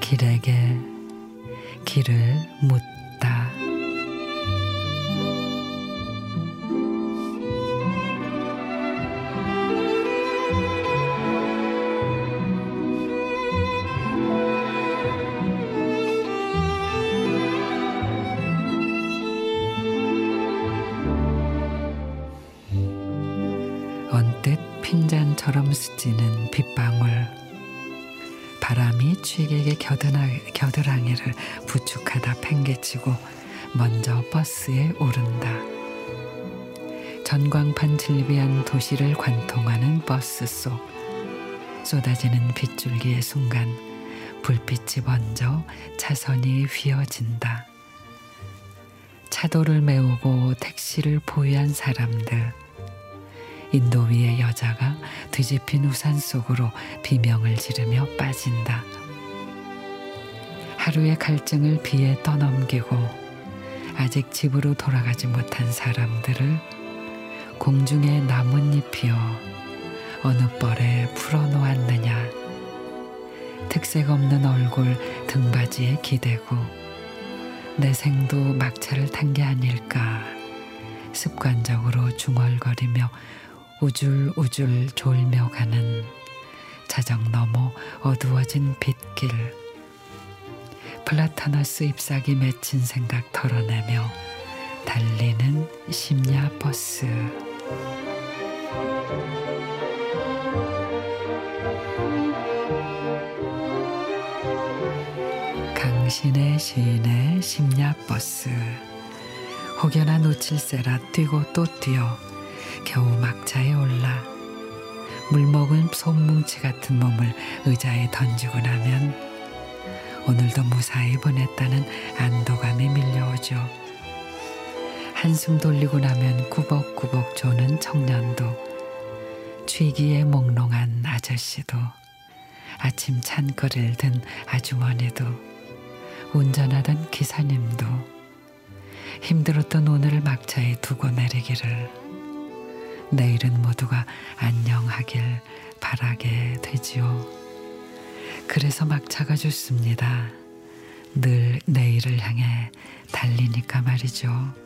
길에게 길을 묻다. 언뜻 핀잔처럼 스치는 빗방울 바람이 취객의 겨드나, 겨드랑이를 부축하다 팽개치고 먼저 버스에 오른다. 전광판 질비한 도시를 관통하는 버스 속 쏟아지는 빗줄기의 순간 불빛이 번져 차선이 휘어진다. 차도를 메우고 택시를 보유한 사람들 인도 위의 여자가 뒤집힌 우산 속으로 비명을 지르며 빠진다. 하루의 갈증을 비에 떠넘기고 아직 집으로 돌아가지 못한 사람들을 공중에 나뭇잎이여 어느 뻘에 풀어놓았느냐. 특색 없는 얼굴 등받이에 기대고 내 생도 막차를 탄 게 아닐까. 습관적으로 중얼거리며 우줄우줄 졸며 가는 자정 너머 어두워진 빗길. 플라타너스 잎사귀 맺힌 생각 털어내며 달리는 심야 버스. 강신의 시인의 심야 버스. 혹여나 놓칠세라 뛰고 또 뛰어 겨우 막차에 올라 물먹은 솜뭉치 같은 몸을 의자에 던지고 나면 오늘도 무사히 보냈다는 안도감이 밀려오죠. 한숨 돌리고 나면 구벅구벅 조는 청년도 취기에 몽롱한 아저씨도 아침 찬거리를 든 아주머니도 운전하던 기사님도 힘들었던 오늘을 막차에 두고 내리기를 내일은 모두가 안녕하길 바라게 되지요. 그래서 막차가 좋습니다. 늘 내일을 향해 달리니까 말이죠.